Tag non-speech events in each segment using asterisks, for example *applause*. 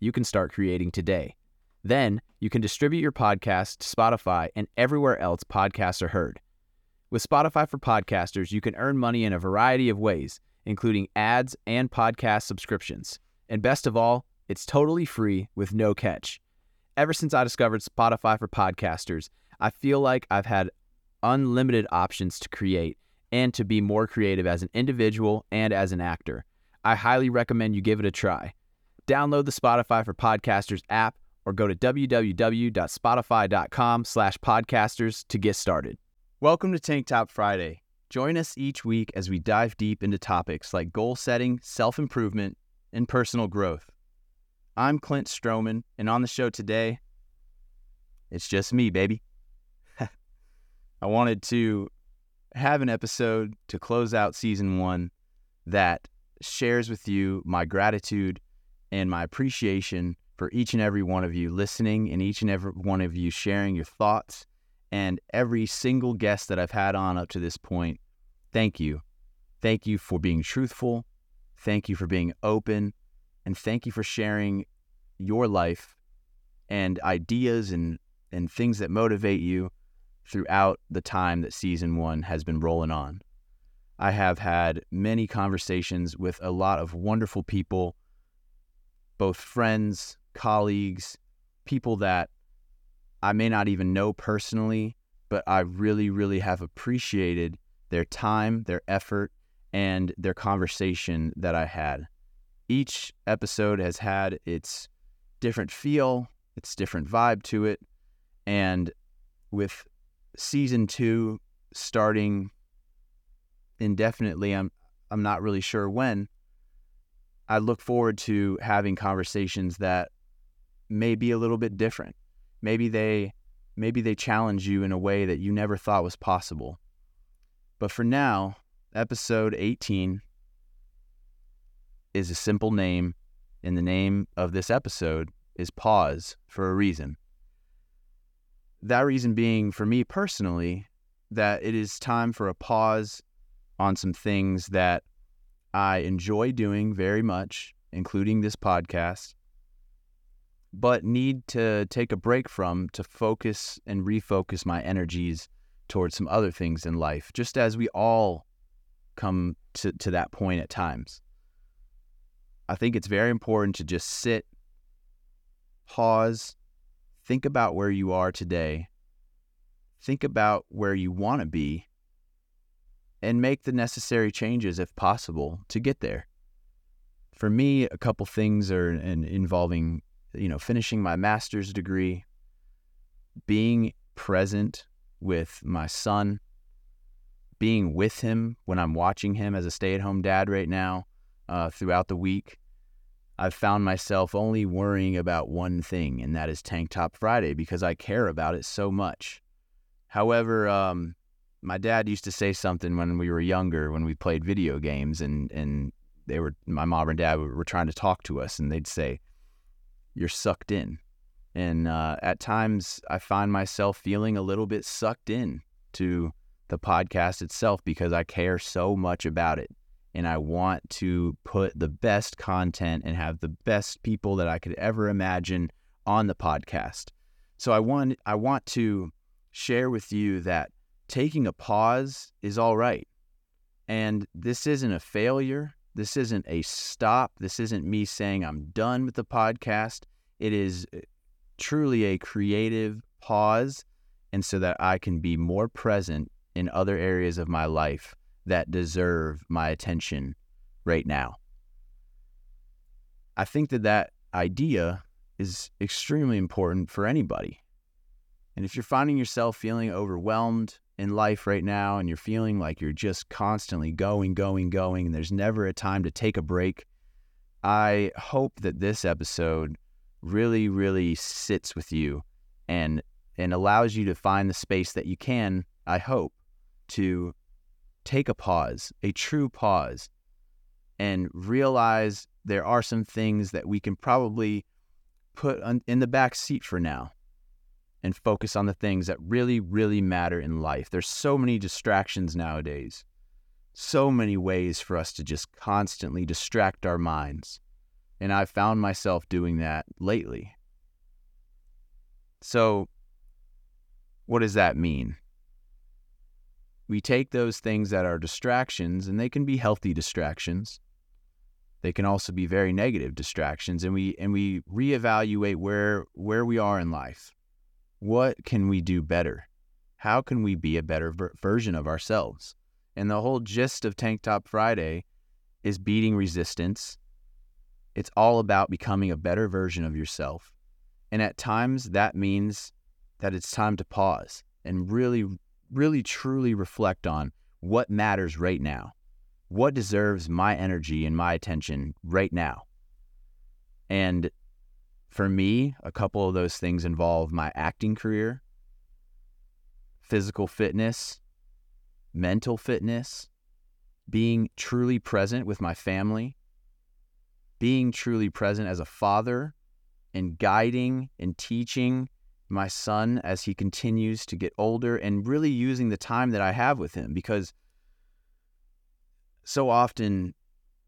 you can start creating today. Then you can distribute your podcast to Spotify and everywhere else podcasts are heard. With Spotify for Podcasters, you can earn money in a variety of ways, including ads and podcast subscriptions. And best of all, it's totally free with no catch. Ever since I discovered Spotify for Podcasters, I feel like I've had unlimited options to create and to be more creative as an individual and as an actor. I highly recommend you give it a try. Download the Spotify for Podcasters app or go to www.spotify.com slash podcasters to get started. Welcome to Tank Top Friday. Join us each week as we dive deep into topics like goal setting, self improvement, and personal growth. I'm Clint Strohman, and on the show today, it's just me, baby. *laughs* I wanted to have an episode to close out season one that shares with you my gratitude and my appreciation for each and every one of you listening and each and every one of you sharing your thoughts and every single guest that I've had on up to this point. Thank you. Thank you for being truthful. Thank you for being open. And thank you for sharing your life and ideas and, and things that motivate you throughout the time that season one has been rolling on. I have had many conversations with a lot of wonderful people, both friends, colleagues, people that I may not even know personally, but I really, really have appreciated their time, their effort, and their conversation that I had. Each episode has had its different feel, its different vibe to it. And with season two starting indefinitely, I'm I'm not really sure when. I look forward to having conversations that may be a little bit different maybe they maybe they challenge you in a way that you never thought was possible. But for now, episode 18 is a simple name, and the name of this episode is Pause for a reason. That reason being, for me personally, that it is time for a pause on some things that I enjoy doing very much, including this podcast, but need to take a break from to focus and refocus my energies towards some other things in life, just as we all come to, to that point at times. I think it's very important to just sit, pause, think about where you are today, think about where you want to be, and make the necessary changes if possible to get there. For me, a couple things are in, involving you know, finishing my master's degree, being present with my son, being with him when I'm watching him as a stay at home dad right now uh, throughout the week. I've found myself only worrying about one thing, and that is Tank Top Friday because I care about it so much. However, um, my dad used to say something when we were younger, when we played video games, and and they were my mom and dad were trying to talk to us, and they'd say, you're sucked in. And uh, at times, I find myself feeling a little bit sucked in to the podcast itself because I care so much about it. And I want to put the best content and have the best people that I could ever imagine on the podcast. So I want I want to share with you that taking a pause is all right. And this isn't a failure. This isn't a stop. This isn't me saying I'm done with the podcast. It is uh, truly a creative pause, and so that I can be more present in other areas of my life that deserve my attention right now. I think that that idea is extremely important for anybody. And if you're finding yourself feeling overwhelmed, in life right now and you're feeling like you're just constantly going, going, going, and there's never a time to take a break, I hope that this episode really, really sits with you and and allows you to find the space that you can, I hope, to take a pause, a true pause, and realize there are some things that we can probably put on, in the back seat for now and focus on the things that really, really matter in life. There's so many distractions nowadays, so many ways for us to just constantly distract our minds. And I've found myself doing that lately. So, what does that mean? We take those things that are distractions, and they can be healthy distractions. They can also be very negative distractions, and we and we reevaluate where where we are in life. What can we do better? How can we be a better ver- version of ourselves? And the whole gist of Tank Top Friday is beating resistance. It's all about becoming a better version of yourself. And at times that means that it's time to pause and really, really truly reflect on what matters right now. What deserves my energy and my attention right now? And for me, a couple of those things involve my acting career, physical fitness, mental fitness, being truly present with my family, being truly present as a father, and guiding and teaching my son as he continues to get older and really using the time that I have with him because so often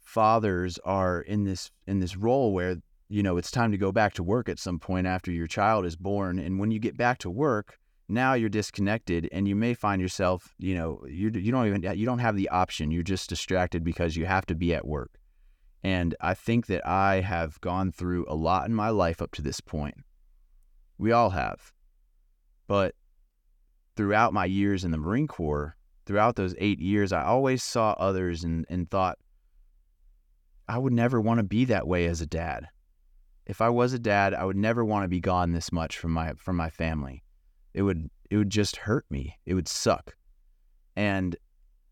fathers are in this in this role where you know it's time to go back to work at some point after your child is born and when you get back to work now you're disconnected and you may find yourself you know you, you don't even you don't have the option you're just distracted because you have to be at work and i think that i have gone through a lot in my life up to this point we all have. But throughout my years in the Marine Corps, throughout those eight years, I always saw others and, and thought, I would never want to be that way as a dad. If I was a dad, I would never want to be gone this much from my from my family. It would it would just hurt me. It would suck. And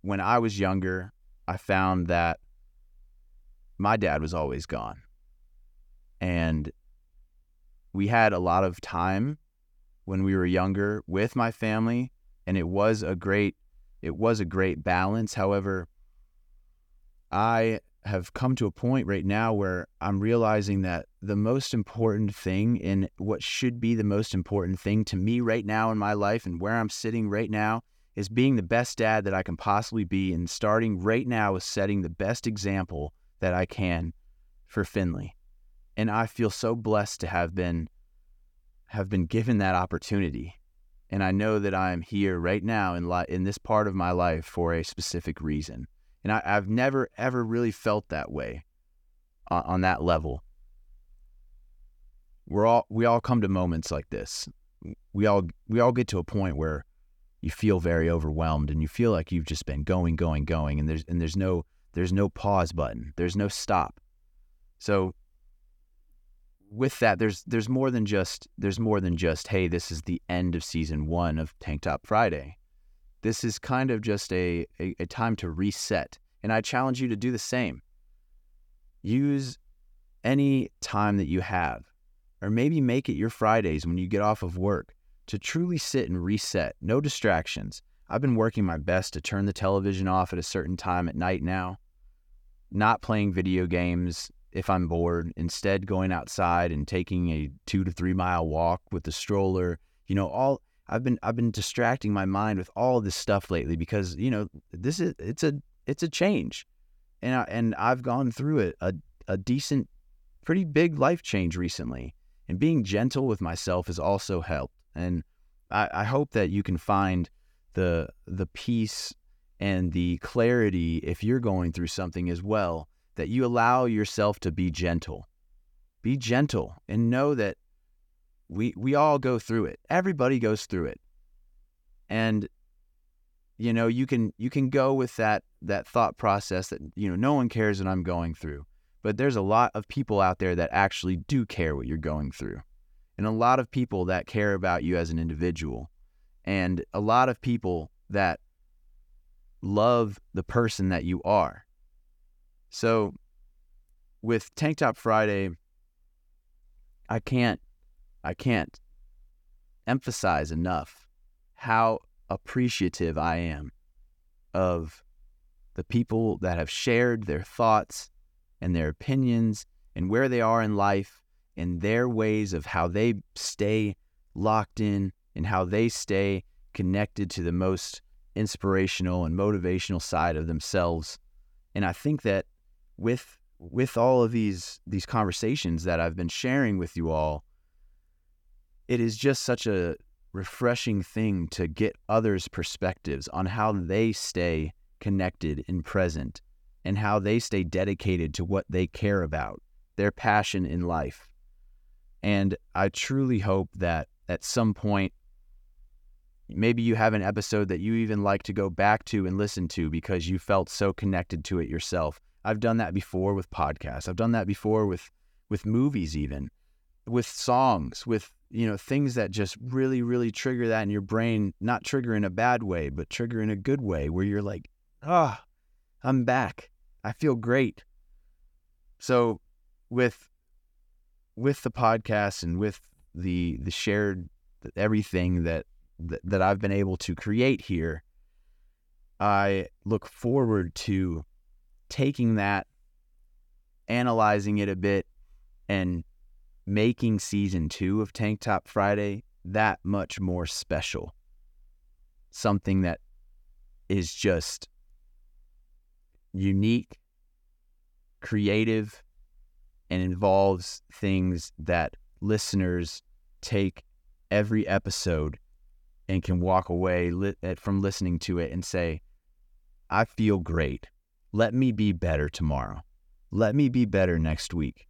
when I was younger, I found that my dad was always gone. And we had a lot of time when we were younger with my family and it was a great it was a great balance however i have come to a point right now where i'm realizing that the most important thing in what should be the most important thing to me right now in my life and where i'm sitting right now is being the best dad that i can possibly be and starting right now with setting the best example that i can for finley and I feel so blessed to have been have been given that opportunity. And I know that I am here right now in li- in this part of my life for a specific reason. And I, have never ever really felt that way on, on that level. We're all we all come to moments like this. We all we all get to a point where you feel very overwhelmed and you feel like you've just been going, going, going, and there's and there's no there's no pause button. There's no stop. So with that, there's there's more than just there's more than just hey, this is the end of season one of Tank Top Friday. This is kind of just a, a, a time to reset, and I challenge you to do the same. Use any time that you have, or maybe make it your Fridays when you get off of work to truly sit and reset. No distractions. I've been working my best to turn the television off at a certain time at night now. Not playing video games, if I'm bored, instead going outside and taking a two to three mile walk with the stroller. You know, all I've been I've been distracting my mind with all this stuff lately because you know this is it's a it's a change, and I, and I've gone through it a a decent, pretty big life change recently, and being gentle with myself has also helped. And I, I hope that you can find the the peace and the clarity if you're going through something as well that you allow yourself to be gentle. Be gentle and know that we we all go through it. Everybody goes through it. And you know, you can you can go with that that thought process that you know no one cares what I'm going through. But there's a lot of people out there that actually do care what you're going through. And a lot of people that care about you as an individual. And a lot of people that love the person that you are. So with Tank Top Friday, I can't I can't emphasize enough how appreciative I am of the people that have shared their thoughts and their opinions and where they are in life and their ways of how they stay locked in and how they stay connected to the most inspirational and motivational side of themselves. And I think that with with all of these these conversations that I've been sharing with you all, it is just such a refreshing thing to get others' perspectives on how they stay connected and present and how they stay dedicated to what they care about, their passion in life. And I truly hope that at some point, maybe you have an episode that you even like to go back to and listen to because you felt so connected to it yourself. I've done that before with podcasts. I've done that before with with movies even, with songs, with you know things that just really really trigger that in your brain, not trigger in a bad way, but trigger in a good way where you're like, "Ah, oh, I'm back. I feel great." So with with the podcast and with the the shared everything that that, that I've been able to create here, I look forward to taking that, analyzing it a bit, and making season two of Tank Top Friday that much more special. Something that is just unique, creative, and involves things that listeners take every episode and can walk away li- from listening to it and say, I feel great. Let me be better tomorrow. Let me be better next week.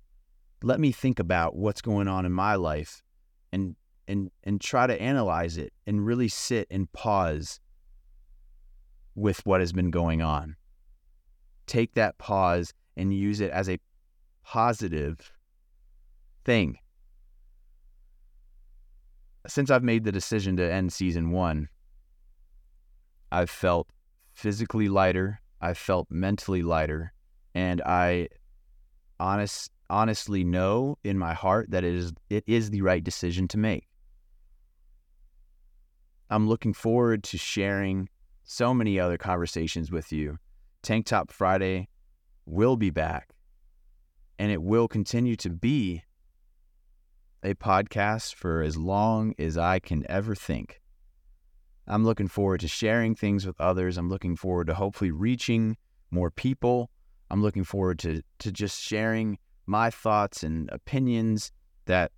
Let me think about what's going on in my life and and and try to analyze it and really sit and pause with what has been going on. Take that pause and use it as a positive thing. Since I've made the decision to end season one, I've felt physically lighter. I've felt mentally lighter. And I honest, honestly know in my heart that it is, it is the right decision to make. I'm looking forward to sharing so many other conversations with you. Tank Top Friday will be back and it will continue to be a podcast for as long as I can ever think. I'm looking forward to sharing things with others. I'm looking forward to hopefully reaching more people. I'm looking forward to, to just sharing my thoughts and opinions that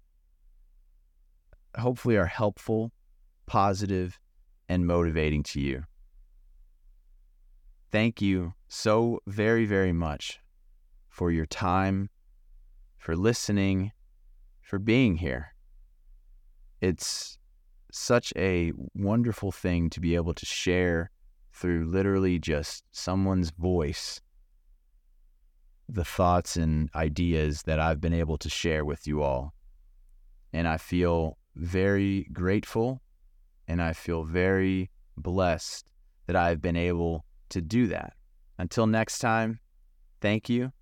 hopefully are helpful, positive, and motivating to you. Thank you so very, very much for your time, for listening, for being here. It's such a wonderful thing to be able to share through literally just someone's voice the thoughts and ideas that I've been able to share with you all. And I feel very grateful and I feel very blessed that I've been able to do that. Until next time, thank you.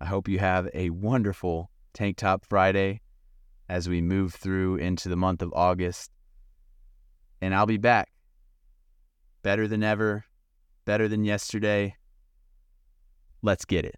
I hope you have a wonderful Tank Top Friday as we move through into the month of August. And I'll be back better than ever, better than yesterday. Let's get it.